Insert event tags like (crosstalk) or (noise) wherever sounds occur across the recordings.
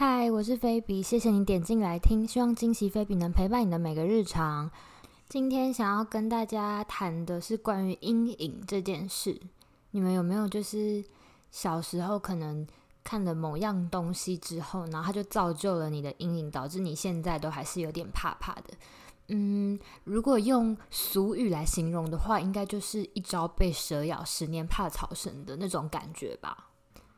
嗨，我是菲比，谢谢你点进来听，希望惊喜菲比能陪伴你的每个日常。今天想要跟大家谈的是关于阴影这件事。你们有没有就是小时候可能看了某样东西之后，然后它就造就了你的阴影，导致你现在都还是有点怕怕的？嗯，如果用俗语来形容的话，应该就是一朝被蛇咬，十年怕草绳的那种感觉吧。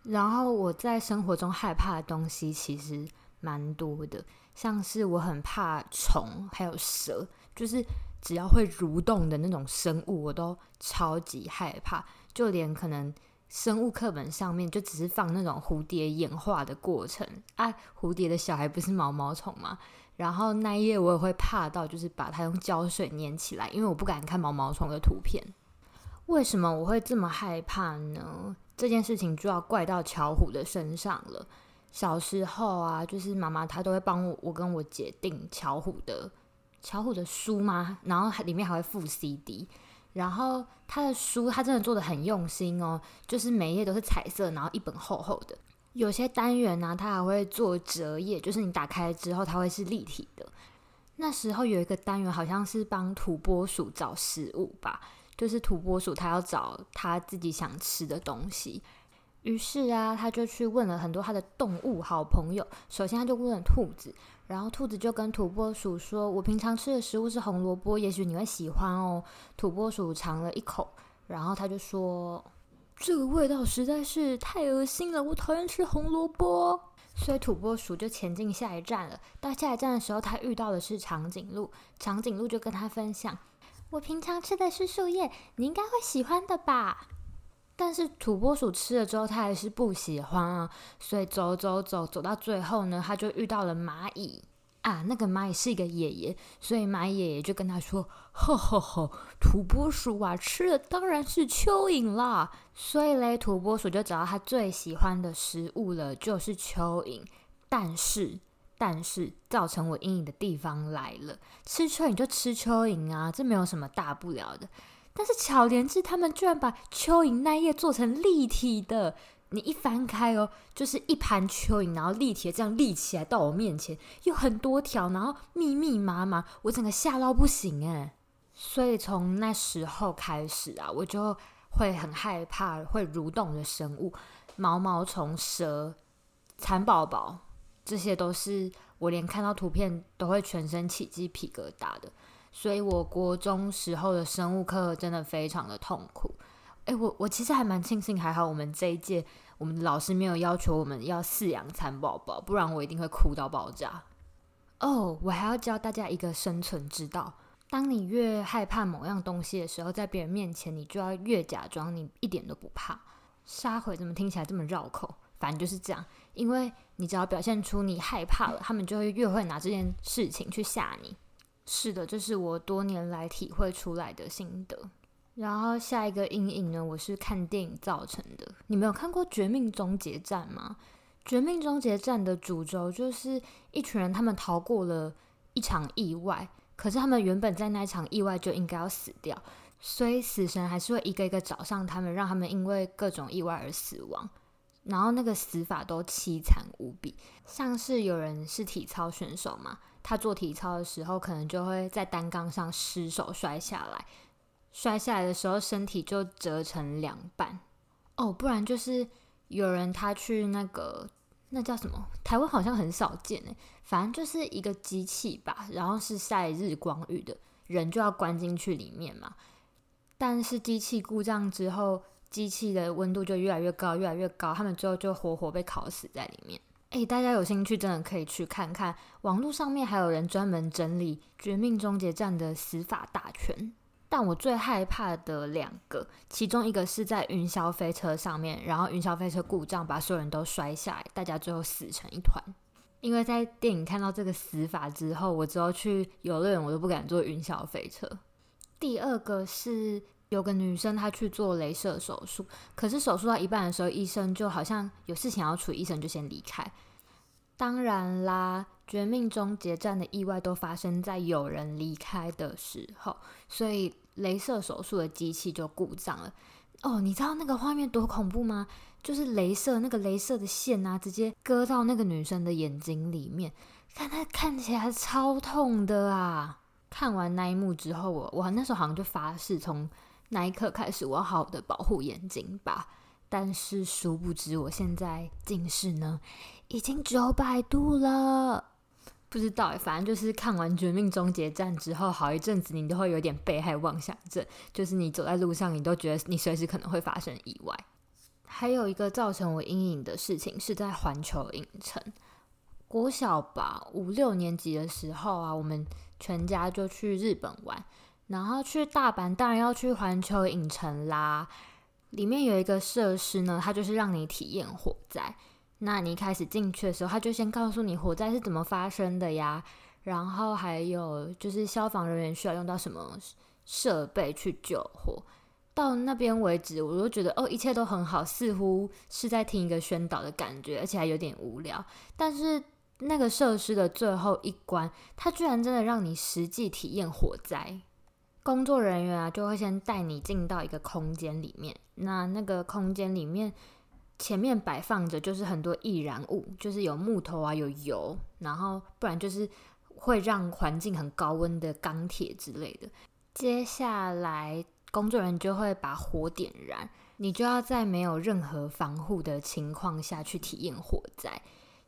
然后我在生活中害怕的东西其实蛮多的，像是我很怕虫，还有蛇，就是只要会蠕动的那种生物，我都超级害怕。就连可能生物课本上面就只是放那种蝴蝶演化的过程，啊，蝴蝶的小孩不是毛毛虫吗？然后那一页我也会怕到，就是把它用胶水粘起来，因为我不敢看毛毛虫的图片。为什么我会这么害怕呢？这件事情就要怪到巧虎的身上了。小时候啊，就是妈妈她都会帮我，我跟我姐订巧虎的巧虎的书嘛，然后里面还会附 CD。然后他的书，他真的做的很用心哦，就是每一页都是彩色，然后一本厚厚的。有些单元呢、啊，他还会做折页，就是你打开之后，它会是立体的。那时候有一个单元，好像是帮土拨鼠找食物吧。就是土拨鼠，它要找它自己想吃的东西。于是啊，他就去问了很多他的动物好朋友。首先，他就问了兔子，然后兔子就跟土拨鼠说：“我平常吃的食物是红萝卜，也许你会喜欢哦。”土拨鼠尝了一口，然后他就说：“这个味道实在是太恶心了，我讨厌吃红萝卜。”所以土拨鼠就前进下一站了。到下一站的时候，他遇到的是长颈鹿，长颈鹿就跟他分享。我平常吃的是树叶，你应该会喜欢的吧？但是土拨鼠吃了之后，它还是不喜欢啊。所以走走走走到最后呢，它就遇到了蚂蚁啊。那个蚂蚁是一个爷爷，所以蚂蚁爷爷就跟他说：“呵呵呵，土拨鼠啊，吃的当然是蚯蚓啦。”所以嘞，土拨鼠就找到它最喜欢的食物了，就是蚯蚓。但是。但是造成我阴影的地方来了，吃蚯蚓就吃蚯蚓啊，这没有什么大不了的。但是巧莲智他们居然把蚯蚓那页做成立体的，你一翻开哦，就是一盘蚯蚓，然后立体的这样立起来到我面前，有很多条，然后密密麻麻，我整个吓到不行哎。所以从那时候开始啊，我就会很害怕会蠕动的生物，毛毛虫、蛇、蚕宝宝。这些都是我连看到图片都会全身起鸡皮疙瘩的，所以我国中时候的生物课真的非常的痛苦。诶，我我其实还蛮庆幸，还好我们这一届我们老师没有要求我们要饲养蚕宝宝，不然我一定会哭到爆炸。哦，我还要教大家一个生存之道：当你越害怕某样东西的时候，在别人面前你就要越假装你一点都不怕。杀回怎么听起来这么绕口？反正就是这样，因为你只要表现出你害怕了，他们就会越会拿这件事情去吓你。是的，这是我多年来体会出来的心得。然后下一个阴影呢，我是看电影造成的。你们有看过《绝命终结战》吗？《绝命终结战》的主轴就是一群人，他们逃过了一场意外，可是他们原本在那场意外就应该要死掉，所以死神还是会一个一个找上他们，让他们因为各种意外而死亡。然后那个死法都凄惨无比，像是有人是体操选手嘛，他做体操的时候可能就会在单杠上失手摔下来，摔下来的时候身体就折成两半。哦，不然就是有人他去那个那叫什么？台湾好像很少见诶，反正就是一个机器吧，然后是晒日光浴的，人就要关进去里面嘛，但是机器故障之后。机器的温度就越来越高，越来越高，他们最后就活活被烤死在里面。诶，大家有兴趣真的可以去看看，网络上面还有人专门整理《绝命终结战》的死法大全。但我最害怕的两个，其中一个是在云霄飞车上面，然后云霄飞车故障把所有人都摔下来，大家最后死成一团。因为在电影看到这个死法之后，我之后去游乐园我都不敢坐云霄飞车。第二个是。有个女生，她去做镭射手术，可是手术到一半的时候，医生就好像有事情要处理，医生就先离开。当然啦，绝命终结战的意外都发生在有人离开的时候，所以镭射手术的机器就故障了。哦，你知道那个画面多恐怖吗？就是镭射那个镭射的线啊，直接割到那个女生的眼睛里面，看她看起来超痛的啊！看完那一幕之后，我我那时候好像就发誓，从那一刻开始，我要好好的保护眼睛吧。但是殊不知，我现在近视呢，已经九百度了。不知道，反正就是看完《绝命终结站》之后，好一阵子你都会有点被害妄想症，就是你走在路上，你都觉得你随时可能会发生意外。还有一个造成我阴影的事情是在环球影城，国小吧，五六年级的时候啊，我们全家就去日本玩，然后去大阪，当然要去环球影城啦。里面有一个设施呢，它就是让你体验火灾。那你一开始进去的时候，他就先告诉你火灾是怎么发生的呀，然后还有就是消防人员需要用到什么设备去救火。到那边为止，我都觉得哦，一切都很好，似乎是在听一个宣导的感觉，而且还有点无聊。但是那个设施的最后一关，它居然真的让你实际体验火灾。工作人员啊，就会先带你进到一个空间里面，那那个空间里面。前面摆放着就是很多易燃物，就是有木头啊，有油，然后不然就是会让环境很高温的钢铁之类的。接下来工作人员就会把火点燃，你就要在没有任何防护的情况下去体验火灾。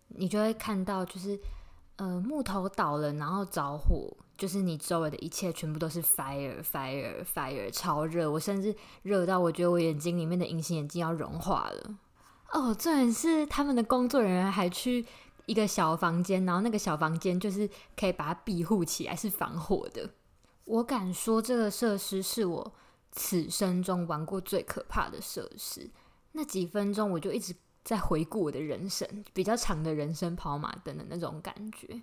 你就会看到就是呃木头倒了，然后着火，就是你周围的一切全部都是 fire fire fire，超热，我甚至热到我觉得我眼睛里面的隐形眼镜要融化了。哦，重点是他们的工作人员还去一个小房间，然后那个小房间就是可以把它庇护起来，是防火的。我敢说，这个设施是我此生中玩过最可怕的设施。那几分钟，我就一直在回顾我的人生，比较长的人生跑马灯的那种感觉。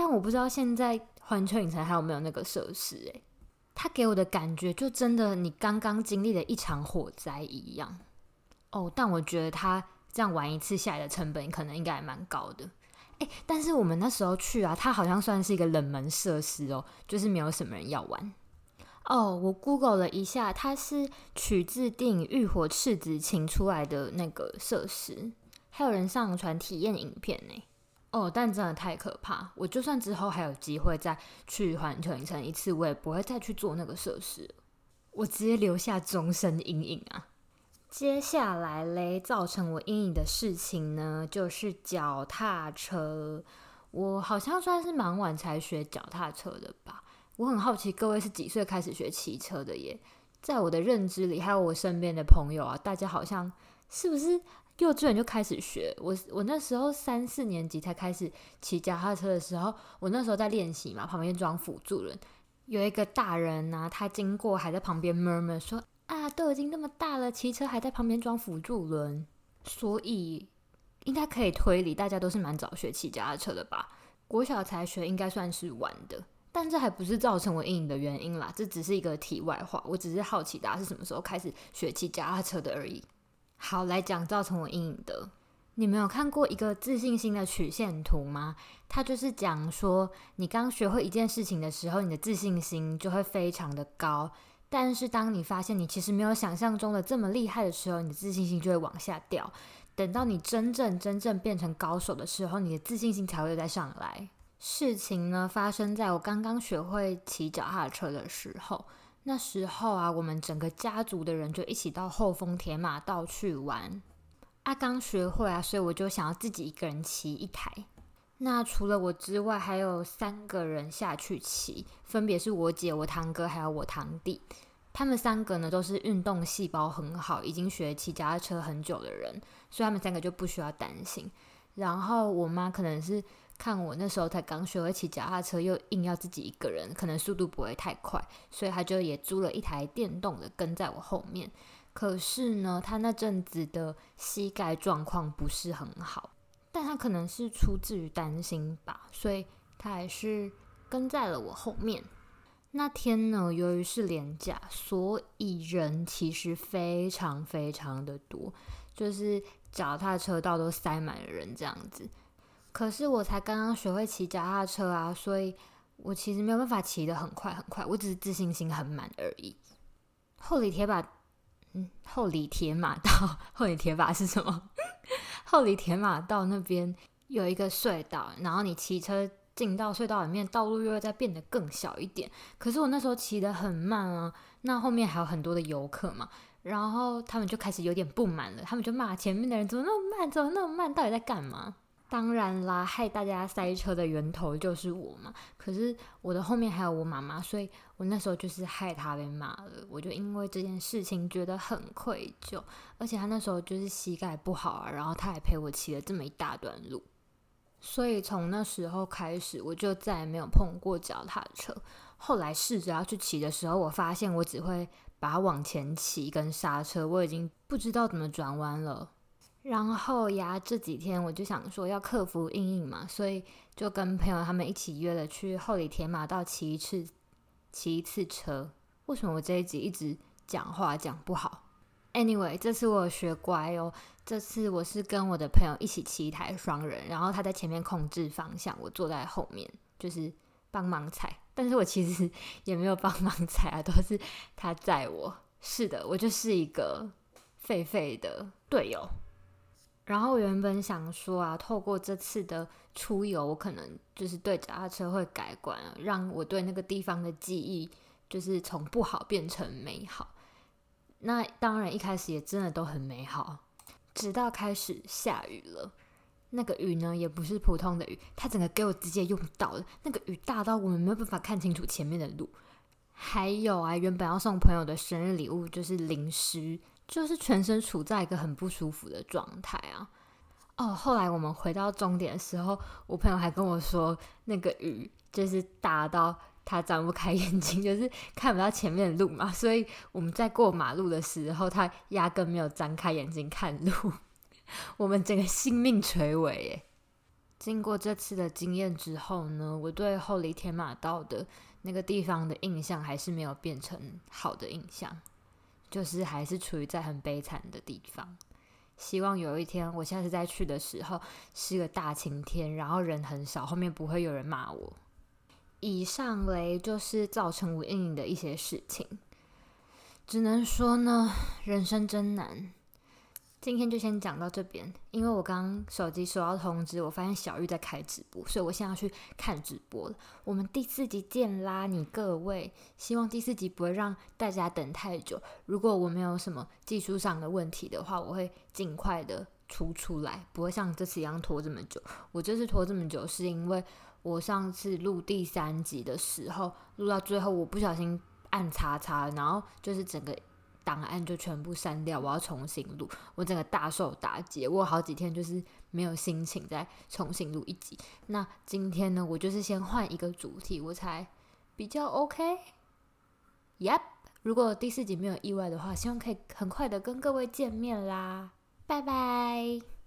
但我不知道现在环球影城还有没有那个设施？诶，它给我的感觉就真的你刚刚经历了一场火灾一样。哦，但我觉得他这样玩一次下来的成本可能应该还蛮高的。诶，但是我们那时候去啊，它好像算是一个冷门设施哦，就是没有什么人要玩。哦，我 Google 了一下，它是取自电影《浴火赤子情》出来的那个设施，还有人上传体验影片呢。哦，但真的太可怕，我就算之后还有机会再去环球影城一次，我也不会再去做那个设施，我直接留下终身阴影啊！接下来嘞，造成我阴影的事情呢，就是脚踏车。我好像算是蛮晚才学脚踏车的吧。我很好奇，各位是几岁开始学骑车的耶？在我的认知里，还有我身边的朋友啊，大家好像是不是幼稚园就开始学？我我那时候三四年级才开始骑脚踏车的时候，我那时候在练习嘛，旁边装辅助轮，有一个大人啊，他经过还在旁边 murmur 说。啊，都已经那么大了，骑车还在旁边装辅助轮，所以应该可以推理，大家都是蛮早学骑脚踏车的吧？国小才学应该算是晚的，但这还不是造成我阴影的原因啦，这只是一个题外话，我只是好奇大家是什么时候开始学骑脚踏车的而已。好，来讲造成我阴影的，你们有看过一个自信心的曲线图吗？它就是讲说，你刚学会一件事情的时候，你的自信心就会非常的高。但是，当你发现你其实没有想象中的这么厉害的时候，你的自信心就会往下掉。等到你真正真正变成高手的时候，你的自信心才会再上来。事情呢，发生在我刚刚学会骑脚踏车的时候。那时候啊，我们整个家族的人就一起到后丰铁马道去玩。啊，刚学会啊，所以我就想要自己一个人骑一台。那除了我之外，还有三个人下去骑，分别是我姐、我堂哥还有我堂弟。他们三个呢，都是运动细胞很好，已经学骑脚踏车很久的人，所以他们三个就不需要担心。然后我妈可能是看我那时候才刚学会骑脚踏车，又硬要自己一个人，可能速度不会太快，所以她就也租了一台电动的跟在我后面。可是呢，她那阵子的膝盖状况不是很好。但她可能是出自于担心吧，所以她还是跟在了我后面。那天呢，由于是连假，所以人其实非常非常的多，就是脚踏车道都塞满了人这样子。可是我才刚刚学会骑脚踏车啊，所以我其实没有办法骑得很快很快，我只是自信心很满而已。厚里铁把，嗯，后里铁马道，后里铁马是什么？(laughs) 后里铁马道那边有一个隧道，然后你骑车进到隧道里面，道路又会再变得更小一点。可是我那时候骑得很慢啊，那后面还有很多的游客嘛，然后他们就开始有点不满了，他们就骂前面的人怎么那么慢，怎么那么慢，到底在干嘛？当然啦，害大家塞车的源头就是我嘛。可是我的后面还有我妈妈，所以我那时候就是害她被骂了。我就因为这件事情觉得很愧疚，而且她那时候就是膝盖不好啊，然后她还陪我骑了这么一大段路。所以从那时候开始，我就再也没有碰过脚踏车。后来试着要去骑的时候，我发现我只会把它往前骑跟刹车，我已经不知道怎么转弯了。然后呀，这几天我就想说要克服阴影嘛，所以就跟朋友他们一起约了去后里铁马道骑一次，骑一次车。为什么我这一集一直讲话讲不好？Anyway，这次我有学乖哦。这次我是跟我的朋友一起骑一台双人，然后他在前面控制方向，我坐在后面就是帮忙踩。但是我其实 (laughs) 也没有帮忙踩啊，都是他载我。是的，我就是一个废废的队友。然后原本想说啊，透过这次的出游，我可能就是对脚踏车会改观，让我对那个地方的记忆就是从不好变成美好。那当然一开始也真的都很美好，直到开始下雨了。那个雨呢，也不是普通的雨，它整个给我直接用到了。那个雨大到我们没有办法看清楚前面的路。还有啊，原本要送朋友的生日礼物就是淋湿。就是全身处在一个很不舒服的状态啊！哦，后来我们回到终点的时候，我朋友还跟我说，那个雨就是大到他张不开眼睛，(laughs) 就是看不到前面的路嘛。所以我们在过马路的时候，他压根没有张开眼睛看路，(laughs) 我们整个性命垂危耶！经过这次的经验之后呢，我对后里天马道的那个地方的印象还是没有变成好的印象。就是还是处于在很悲惨的地方，希望有一天我下次再去的时候是个大晴天，然后人很少，后面不会有人骂我。以上嘞就是造成我阴影的一些事情，只能说呢，人生真难。今天就先讲到这边，因为我刚手机收到通知，我发现小玉在开直播，所以我现在要去看直播了。我们第四集见啦，你各位！希望第四集不会让大家等太久。如果我没有什么技术上的问题的话，我会尽快的出出来，不会像这次一样拖这么久。我这次拖这么久，是因为我上次录第三集的时候，录到最后我不小心按叉叉，然后就是整个。档案就全部删掉，我要重新录，我整个大受打击，我好几天就是没有心情再重新录一集。那今天呢，我就是先换一个主题，我才比较 OK。Yep，如果第四集没有意外的话，希望可以很快的跟各位见面啦，拜拜。